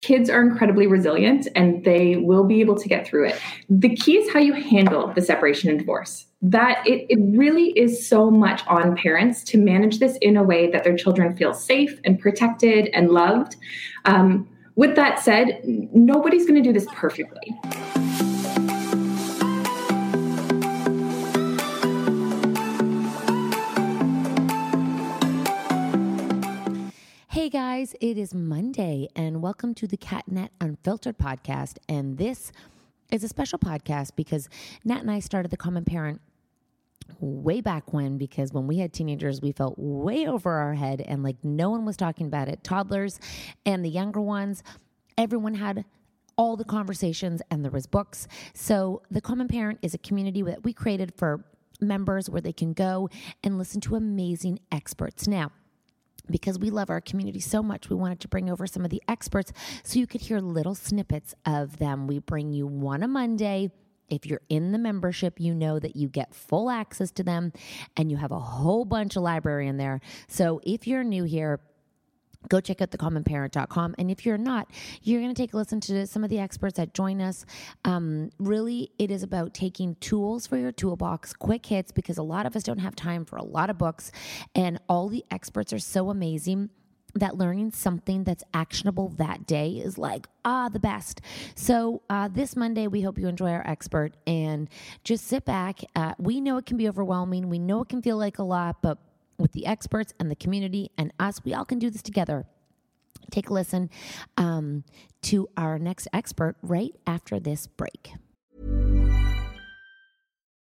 Kids are incredibly resilient and they will be able to get through it. The key is how you handle the separation and divorce. That it, it really is so much on parents to manage this in a way that their children feel safe and protected and loved. Um, with that said, nobody's going to do this perfectly. Hey guys, it is Monday, and welcome to the CatNat Unfiltered podcast. And this is a special podcast because Nat and I started the Common Parent way back when because when we had teenagers we felt way over our head and like no one was talking about it. Toddlers and the younger ones everyone had all the conversations and there was books. So the common parent is a community that we created for members where they can go and listen to amazing experts. Now because we love our community so much, we wanted to bring over some of the experts so you could hear little snippets of them. We bring you one a Monday. If you're in the membership, you know that you get full access to them and you have a whole bunch of library in there. So if you're new here, go check out thecommonparent.com and if you're not you're going to take a listen to some of the experts that join us. Um, really it is about taking tools for your toolbox quick hits because a lot of us don't have time for a lot of books. And all the experts are so amazing that learning something that's actionable that day is like ah the best. So uh, this monday we hope you enjoy our expert. And just sit back uh, we know it can be overwhelming. We know it can feel like a lot but with the experts and the community and us. We all can do this together. Take a listen um, to our next expert right after this break.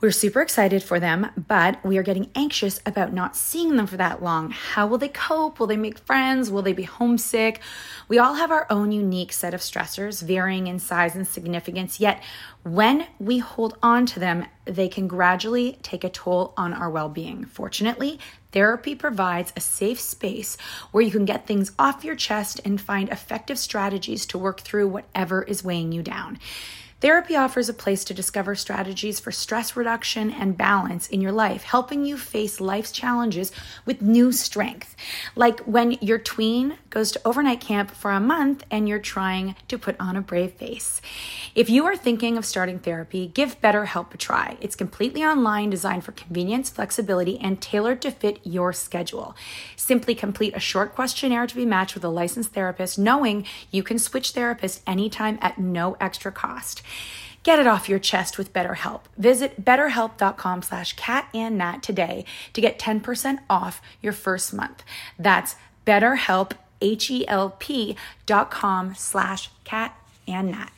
We're super excited for them, but we are getting anxious about not seeing them for that long. How will they cope? Will they make friends? Will they be homesick? We all have our own unique set of stressors, varying in size and significance, yet when we hold on to them, they can gradually take a toll on our well being. Fortunately, therapy provides a safe space where you can get things off your chest and find effective strategies to work through whatever is weighing you down. Therapy offers a place to discover strategies for stress reduction and balance in your life, helping you face life's challenges with new strength. Like when your tween goes to overnight camp for a month and you're trying to put on a brave face. If you are thinking of starting therapy, give BetterHelp a try. It's completely online, designed for convenience, flexibility, and tailored to fit your schedule. Simply complete a short questionnaire to be matched with a licensed therapist, knowing you can switch therapists anytime at no extra cost. Get it off your chest with BetterHelp. Visit betterhelp.com slash catandnat today to get 10% off your first month. That's betterhelp, H-E-L-P dot com slash catandnat.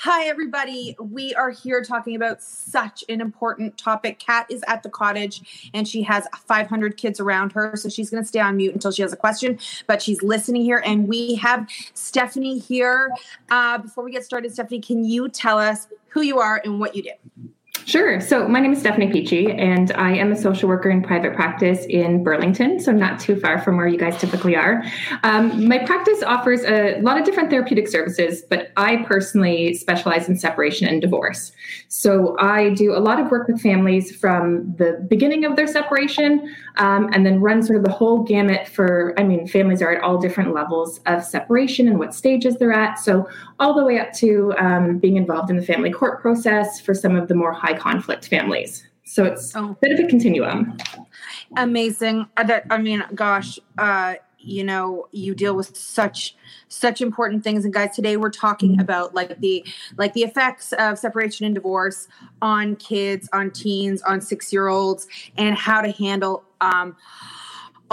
Hi, everybody. We are here talking about such an important topic. Cat is at the cottage and she has 500 kids around her. So she's going to stay on mute until she has a question, but she's listening here. And we have Stefanie here. Uh, before we get started, Stefanie, can you tell us who you are and what you do? Sure. So my name is Stefanie Peachy, and I am a social worker in private practice in Burlington, so not too far from where you guys typically are. Um, my practice offers a lot of different therapeutic services, but I personally specialize in separation and divorce. So I do a lot of work with families from the beginning of their separation um, and then run sort of the whole gamut for, I mean, families are at all different levels of separation and what stages they're at. So all the way up to um, being involved in the family court process for some of the more high conflict families. So it's oh. a bit of a continuum. Amazing. Uh, that I mean, gosh, uh, you know, you deal with such such important things. And guys, today we're talking mm-hmm. about like the like the effects of separation and divorce on kids, on teens, on six year olds, and how to handle um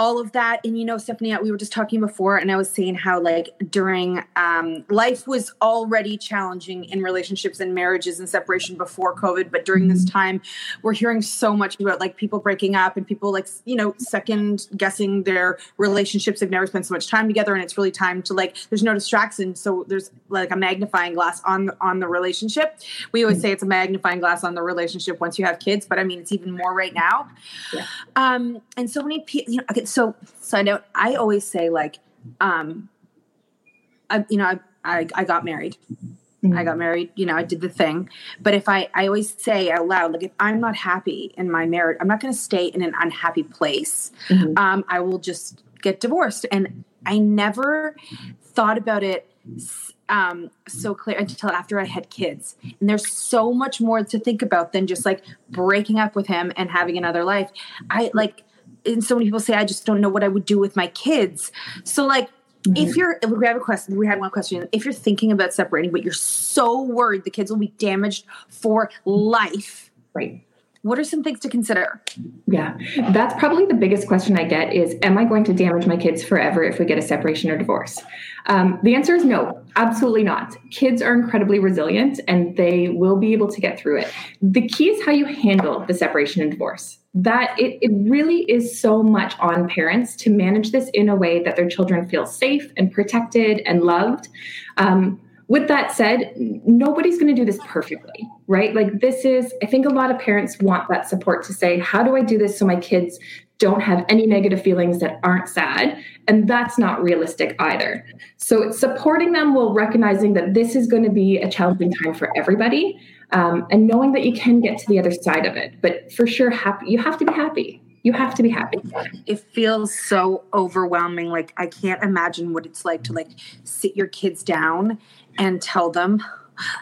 all of that. And you know, Stefanie, we were just talking before, and I was saying how like during um, life was already challenging in relationships and marriages and separation before COVID, but during this mm-hmm. time, we're hearing so much about like people breaking up and people like you know second guessing their relationships. They've never spent so much time together, and it's really time to like there's no distraction, so there's like a magnifying glass on on the relationship. We always mm-hmm. say it's a magnifying glass on the relationship once you have kids, but I mean it's even more right now. Yeah. Um, and so many people, you know, okay, so side note, I always say like, um, I, you know, I, I, I got married. Mm-hmm. I got married, you know, I did the thing. But if I, I always say out loud, like, if I'm not happy in my marriage, I'm not going to stay in an unhappy place. Mm-hmm. Um, I will just get divorced. And I never thought about it um, so clear until after I had kids. And there's so much more to think about than just like breaking up with him and having another life. I like, and so many people say, I just don't know what I would do with my kids. So, like, mm-hmm. if you're, if we have a question, we had one question. If you're thinking about separating, but you're so worried the kids will be damaged for life, right? What are some things to consider? Yeah, that's probably the biggest question I get is Am I going to damage my kids forever if we get a separation or divorce? Um, the answer is no, absolutely not. Kids are incredibly resilient and they will be able to get through it. The key is how you handle the separation and divorce that it, it really is so much on parents to manage this in a way that their children feel safe and protected and loved. Um, with that said, nobody's going to do this perfectly, right? Like, this is, I think a lot of parents want that support to say, how do I do this so my kids don't have any negative feelings that aren't sad? And that's not realistic either. So, it's supporting them while recognizing that this is going to be a challenging time for everybody um, and knowing that you can get to the other side of it. But for sure, happy you have to be happy. You have to be happy. It feels so overwhelming. Like I can't imagine what it's like to like sit your kids down and tell them.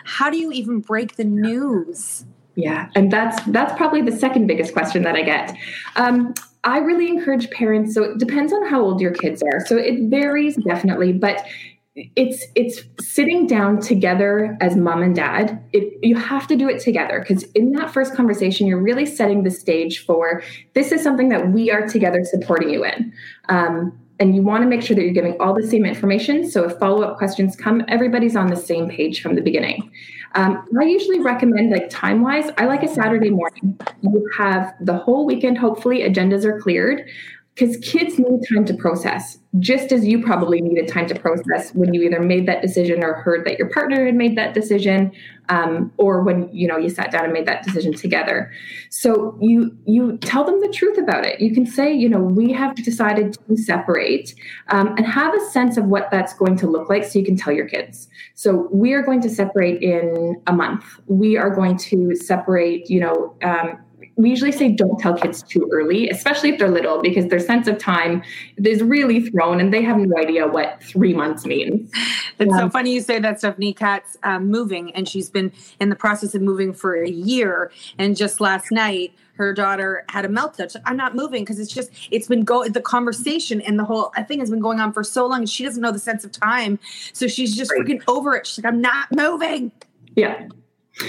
How do you even break the news? Yeah, and that's that's probably the second biggest question that I get. Um, I really encourage parents. So it depends on how old your kids are. So it varies definitely, but it's it's sitting down together as mom and dad it, you have to do it together because in that first conversation you're really setting the stage for this is something that we are together supporting you in um, and you want to make sure that you're giving all the same information so if follow-up questions come everybody's on the same page from the beginning. Um, i usually recommend like time wise i like a saturday morning. You have the whole weekend hopefully agendas are cleared because kids need time to process just as you probably needed time to process when you either made that decision or heard that your partner had made that decision um, or when you know you sat down and made that decision together. So you you tell them the truth about it. You can say you know we have decided to separate um, and have a sense of what that's going to look like so you can tell your kids. So we are going to separate in a month. We are going to separate you know um, we usually say don't tell kids too early, especially if they're little, because their sense of time is really thrown and they have no idea what three months means. It's so funny you say that, Stefanie. Cat's um, moving and she's been in the process of moving for a year. And just last night, her daughter had a meltdown. I'm not moving because it's just it's been go the conversation and the whole thing has been going on for so long. And she doesn't know the sense of time, so she's just right. freaking over it. She's like, I'm not moving. Yeah,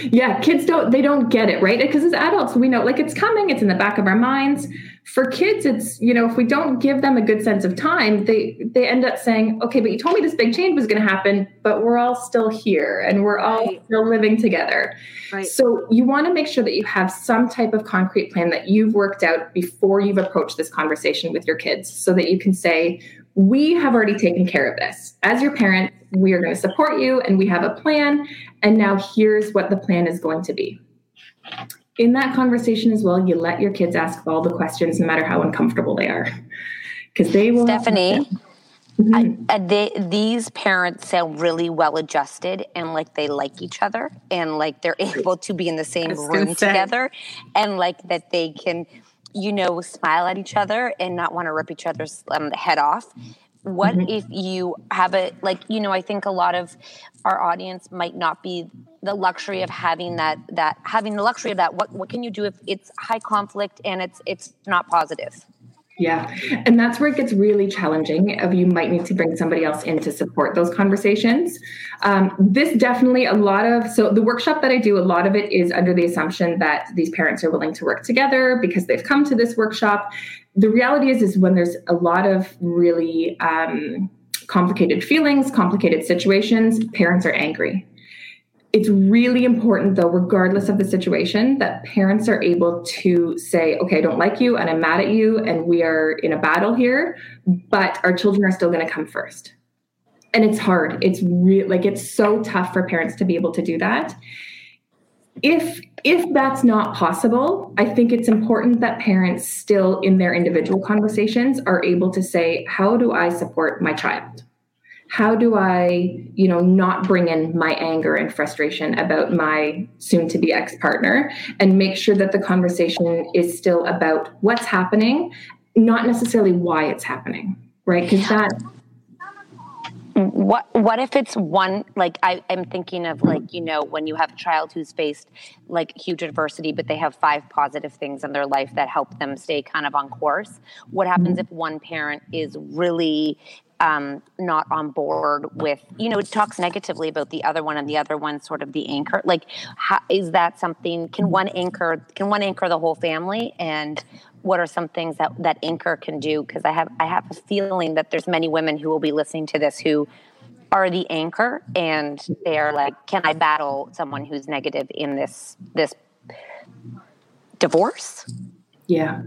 yeah, kids don't they don't get it, right? Because as adults, we know like it's coming, it's in the back of our minds. For kids, it's, you know, if we don't give them a good sense of time, they they end up saying, "Okay, but you told me this big change was going to happen, but we're all still here and we're all right. still living together." Right. So, you want to make sure that you have some type of concrete plan that you've worked out before you've approached this conversation with your kids so that you can say, "We have already taken care of this. As your parent, we are going to support you and we have a plan and now here's what the plan is going to be in that conversation as well, you let your kids ask all the questions, no matter how uncomfortable they are, because they will. Stefanie, mm-hmm. I, they, these parents sound really well adjusted and like they like each other and like they're able to be in the same room together and like that they can, you know, smile at each other and not want to rip each other's um, head off. What mm-hmm. if you have a like you know i think a lot of our audience might not be the luxury of having that that having the luxury of that. What what can you do if it's high conflict and it's it's not positive yeah. And that's where it gets really challenging of you might need to bring somebody else in to support those conversations. Um, this definitely a lot of so the workshop that i do a lot of it is under the assumption that these parents are willing to work together because they've come to this workshop. The reality is is when there's a lot of really um, complicated feelings complicated situations parents are angry it's really important though regardless of the situation that parents are able to say okay i don't like you and i'm mad at you and we are in a battle here but our children are still going to come first. And it's hard. It's real like it's so tough for parents to be able to do that. If if that's not possible i think it's important that parents still in their individual conversations are able to say how do i support my child how do i you know not bring in my anger and frustration about my soon to be ex partner and make sure that the conversation is still about what's happening not necessarily why it's happening right? Because that what what if it's one like I, i'm thinking of like you know when you have a child who's faced like huge adversity but they have five positive things in their life that help them stay kind of on course. What happens mm-hmm. if one parent is really um, not on board with you know it talks negatively about the other one and the other one sort of the anchor. Like how, is that something can one anchor can one anchor the whole family? And what are some things that that anchor can do? Because i have i have a feeling that there's many women who will be listening to this who are the anchor and they are like can i battle someone who's negative in this this divorce yeah.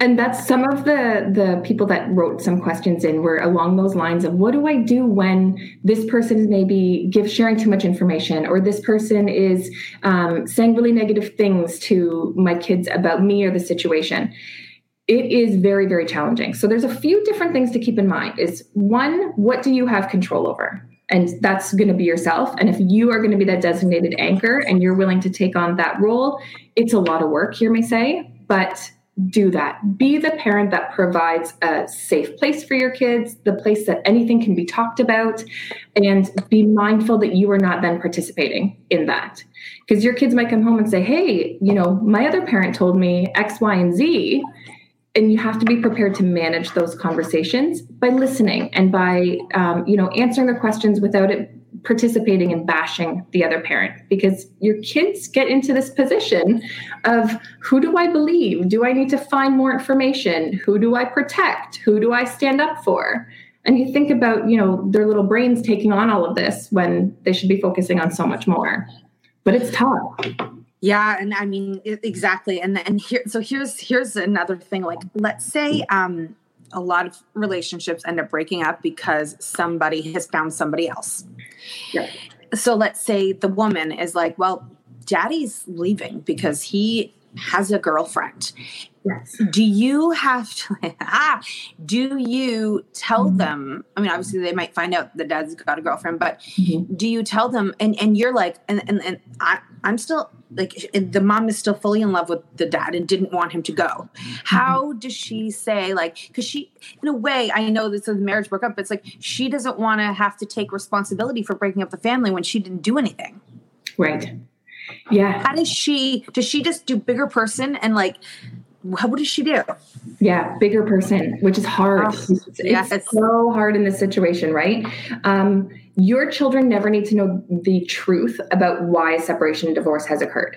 And that's some of the the people that wrote some questions in were along those lines of what do i do when this person is maybe give sharing too much information or this person is um, saying really negative things to my kids about me or the situation? It is very very challenging. So there's a few different things to keep in mind is one what do you have control over? And that's going to be yourself. And if you are going to be that designated anchor and you're willing to take on that role it's a lot of work you may say but do that. Be the parent that provides a safe place for your kids, the place that anything can be talked about, and be mindful that you are not then participating in that. Because your kids might come home and say, hey, you know, my other parent told me X, Y, and Z. And you have to be prepared to manage those conversations by listening and by, um, you know, answering the questions without it participating in bashing the other parent because your kids get into this position of who do I believe? Do I need to find more information? Who do I protect? Who do I stand up for? And you think about, you know, their little brains taking on all of this when they should be focusing on so much more. But it's tough. Yeah, and I mean exactly. And and here so here's here's another thing like let's say um a lot of relationships end up breaking up because somebody has found somebody else. Yeah. So let's say the woman is like, well, daddy's leaving because he has a girlfriend. Yes. Do you have to, ah, do you tell mm-hmm. them? I mean, obviously they might find out the dad's got a girlfriend, but mm-hmm. do you tell them? And, and you're like, and, and, and I, I'm still like, the mom is still fully in love with the dad and didn't want him to go. Mm-hmm. How does she say, like, because she, in a way, I know this is marriage broke up, but it's like she doesn't want to have to take responsibility for breaking up the family when she didn't do anything. Right. Yeah. How does she, does she just do bigger person and like, what does she do? Yeah, bigger person, which is hard. Oh, it's, yes. it's so hard in this situation, right? Um, your children never need to know the truth about why separation and divorce has occurred.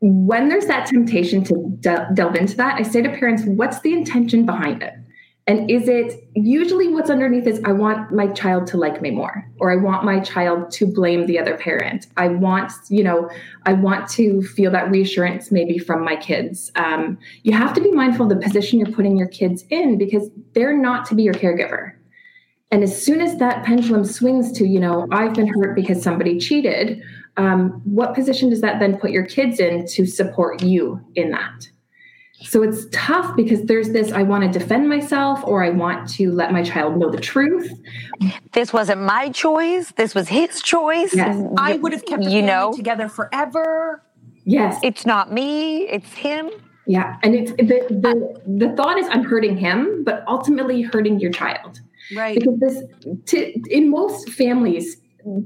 When there's that temptation to de- delve into that, I say to parents, what's the intention behind it? And is it usually what's underneath is I want my child to like me more, or I want my child to blame the other parent. I want, you know, I want to feel that reassurance maybe from my kids. Um, you have to be mindful of the position you're putting your kids in because they're not to be your caregiver. And as soon as that pendulum swings to, you know, I've been hurt because somebody cheated, um, what position does that then put your kids in to support you in that? So it's tough because there's this I want to defend myself or I want to let my child know the truth. This wasn't my choice. This was his choice. Yes. I would have kept the you know together forever. Yes. It's not me, it's him. Yeah. And it's the, the the thought is I'm hurting him, but ultimately hurting your child. Right. Because this to, in most families,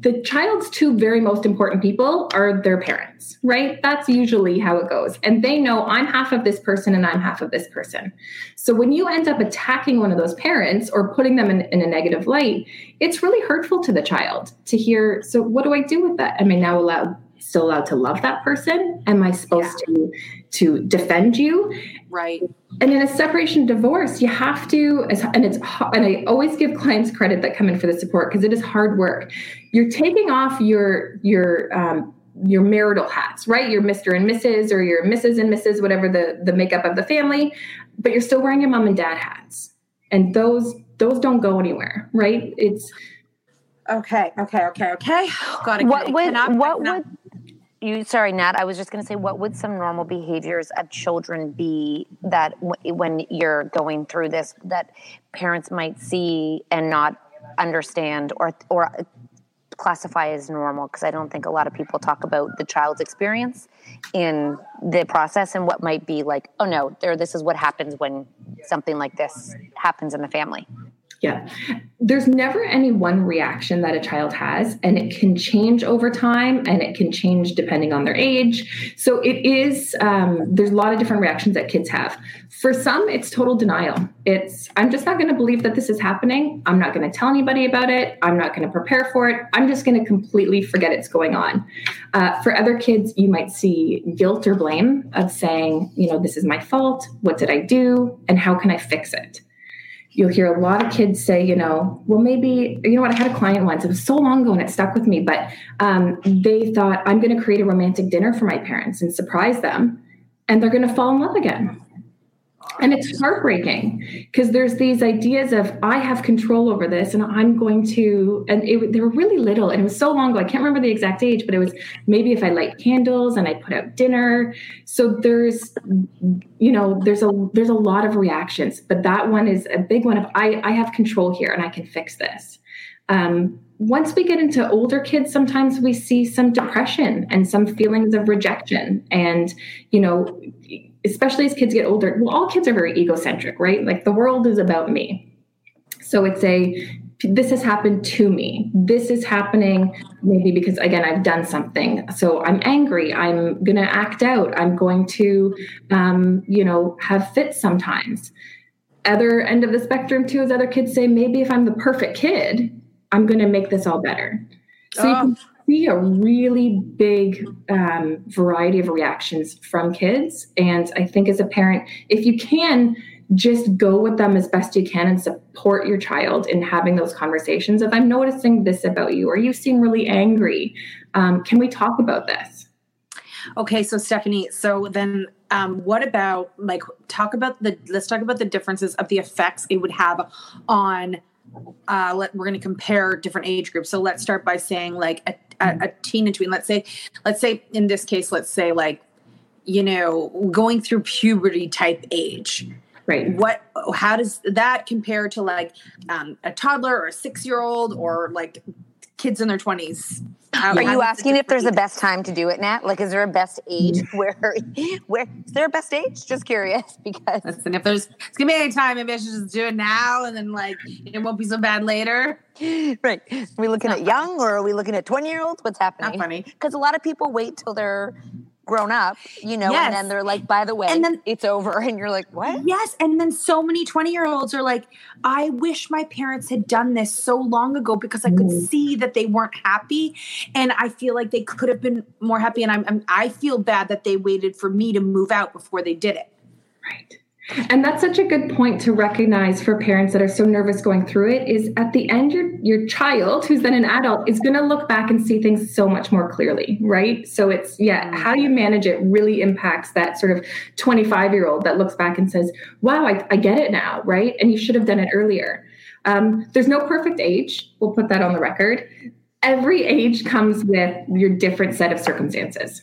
the child's two very most important people are their parents, right? That's usually how it goes. And they know I'm half of this person and I'm half of this person. So when you end up attacking one of those parents or putting them in, in a negative light, it's really hurtful to the child to hear. So what do I do with that? Am I now allowed still allowed to love that person? Am I supposed yeah. to to defend you? Right. And in a separation divorce, you have to, and it's, and I always give clients credit that come in for the support because it is hard work. You're taking off your your um, your marital hats, right? Your Mr. and Mrs. or your Mrs. and Mrs. whatever the the makeup of the family, but you're still wearing your mom and dad hats, and those those don't go anywhere, right? It's okay, okay, okay, okay. Got it. What would what would you sorry nat i was just going to say what would some normal behaviors of children be that w- when you're going through this that parents might see and not understand or or classify as normal? Because i don't think a lot of people talk about the child's experience in the process and what might be like oh no there this is what happens when something like this happens in the family yeah. There's never any one reaction that a child has, and it can change over time and it can change depending on their age. So it is, um, there's a lot of different reactions that kids have. For some, it's total denial. It's, I'm just not going to believe that this is happening. I'm not going to tell anybody about it. I'm not going to prepare for it. I'm just going to completely forget it's going on. Uh, for other kids, you might see guilt or blame of saying, you know, this is my fault. What did I do? And how can I fix it? You'll hear a lot of kids say, you know, well, maybe, you know what, I had a client once, it was so long ago and it stuck with me, but um, they thought, I'm going to create a romantic dinner for my parents and surprise them, and they're going to fall in love again and it's heartbreaking because there's these ideas of i have control over this and i'm going to and it, they were really little and it was so long ago i can't remember the exact age but it was maybe if i light candles and i put out dinner. So there's you know there's a there's a lot of reactions but that one is a big one of i i have control here and i can fix this. Um, once we get into older kids sometimes we see some depression and some feelings of rejection and you know especially as kids get older, well, all kids are very egocentric, right? Like the world is about me. So it's a, this has happened to me. This is happening maybe because, again, I've done something. So I'm angry. I'm going to act out. I'm going to, um, you know, have fits sometimes. Other end of the spectrum, too, is other kids say, maybe if I'm the perfect kid, I'm going to make this all better. So oh. you can see a really big um, variety of reactions from kids. And I think as a parent, if you can, just go with them as best you can and support your child in having those conversations If i'm noticing this about you. Or you seem really angry? Um, can we talk about this? Okay so stefanie so then um, what about like talk about the let's talk about the differences of the effects it would have on uh, let, we're going to compare different age groups. So let's start by saying like a, a, a teen and tween. Let's say, let's say in this case, let's say like, you know, going through puberty type age. Right. What? How does that compare to like um, a toddler or a six year old or like kids in their twenties? How, Are you asking if there's a best time to do it, Nat? Like, is there a best age where, where is there a best age? Just curious because. Listen, if there's, it's gonna be any time. Maybe I should just do it now, and then like it won't be so bad later. Right? Are we looking at funny. young, or are we looking at twenty year olds? What's happening? Not funny. Because a lot of people wait till they're grown up, you know, yes. and then they're like, by the way, and then it's over. And you're like, what? Yes. And then so many 20 year olds are like, I wish my parents had done this so long ago because I could mm. see that they weren't happy. And I feel like they could have been more happy. And I'm, I'm, I feel bad that they waited for me to move out before they did it. Right. And that's such a good point to recognize for parents that are so nervous going through it is at the end your your child who's then an adult is going to look back and see things so much more clearly, right? So it's yeah, how you manage it really impacts that sort of 25-year-old that looks back and says, "Wow, I, I get it now," right? And you should have done it earlier. Um, there's no perfect age. We'll put that on the record every age comes with your different set of circumstances.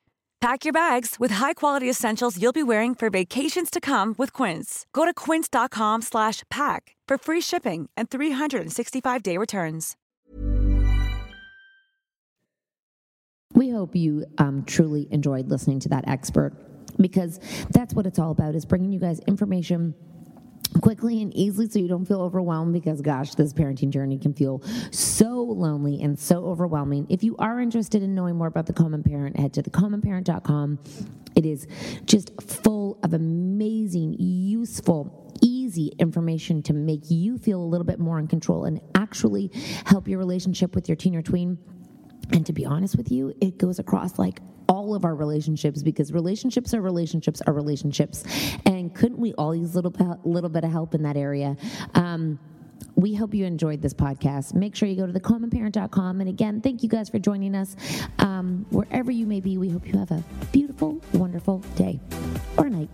Pack your bags with high-quality essentials you'll be wearing for vacations to come with Quince. Go to quince.com slash pack for free shipping and 365-day returns. We hope you um, truly enjoyed listening to that expert because that's what it's all about is bringing you guys information quickly and easily so you don't feel overwhelmed because gosh this parenting journey can feel so lonely and so overwhelming. If you are interested in knowing more about the common parent head to thecommonparent.com it is just full of amazing useful easy information to make you feel a little bit more in control and actually help your relationship with your teen or tween and to be honest with you, it goes across like all of our relationships because relationships are relationships are relationships. And couldn't we all use a little, little bit of help in that area? Um, we hope you enjoyed this podcast. Make sure you go to thecommonparent.com. And again, thank you guys for joining us. Um, wherever you may be, we hope you have a beautiful, wonderful day or night.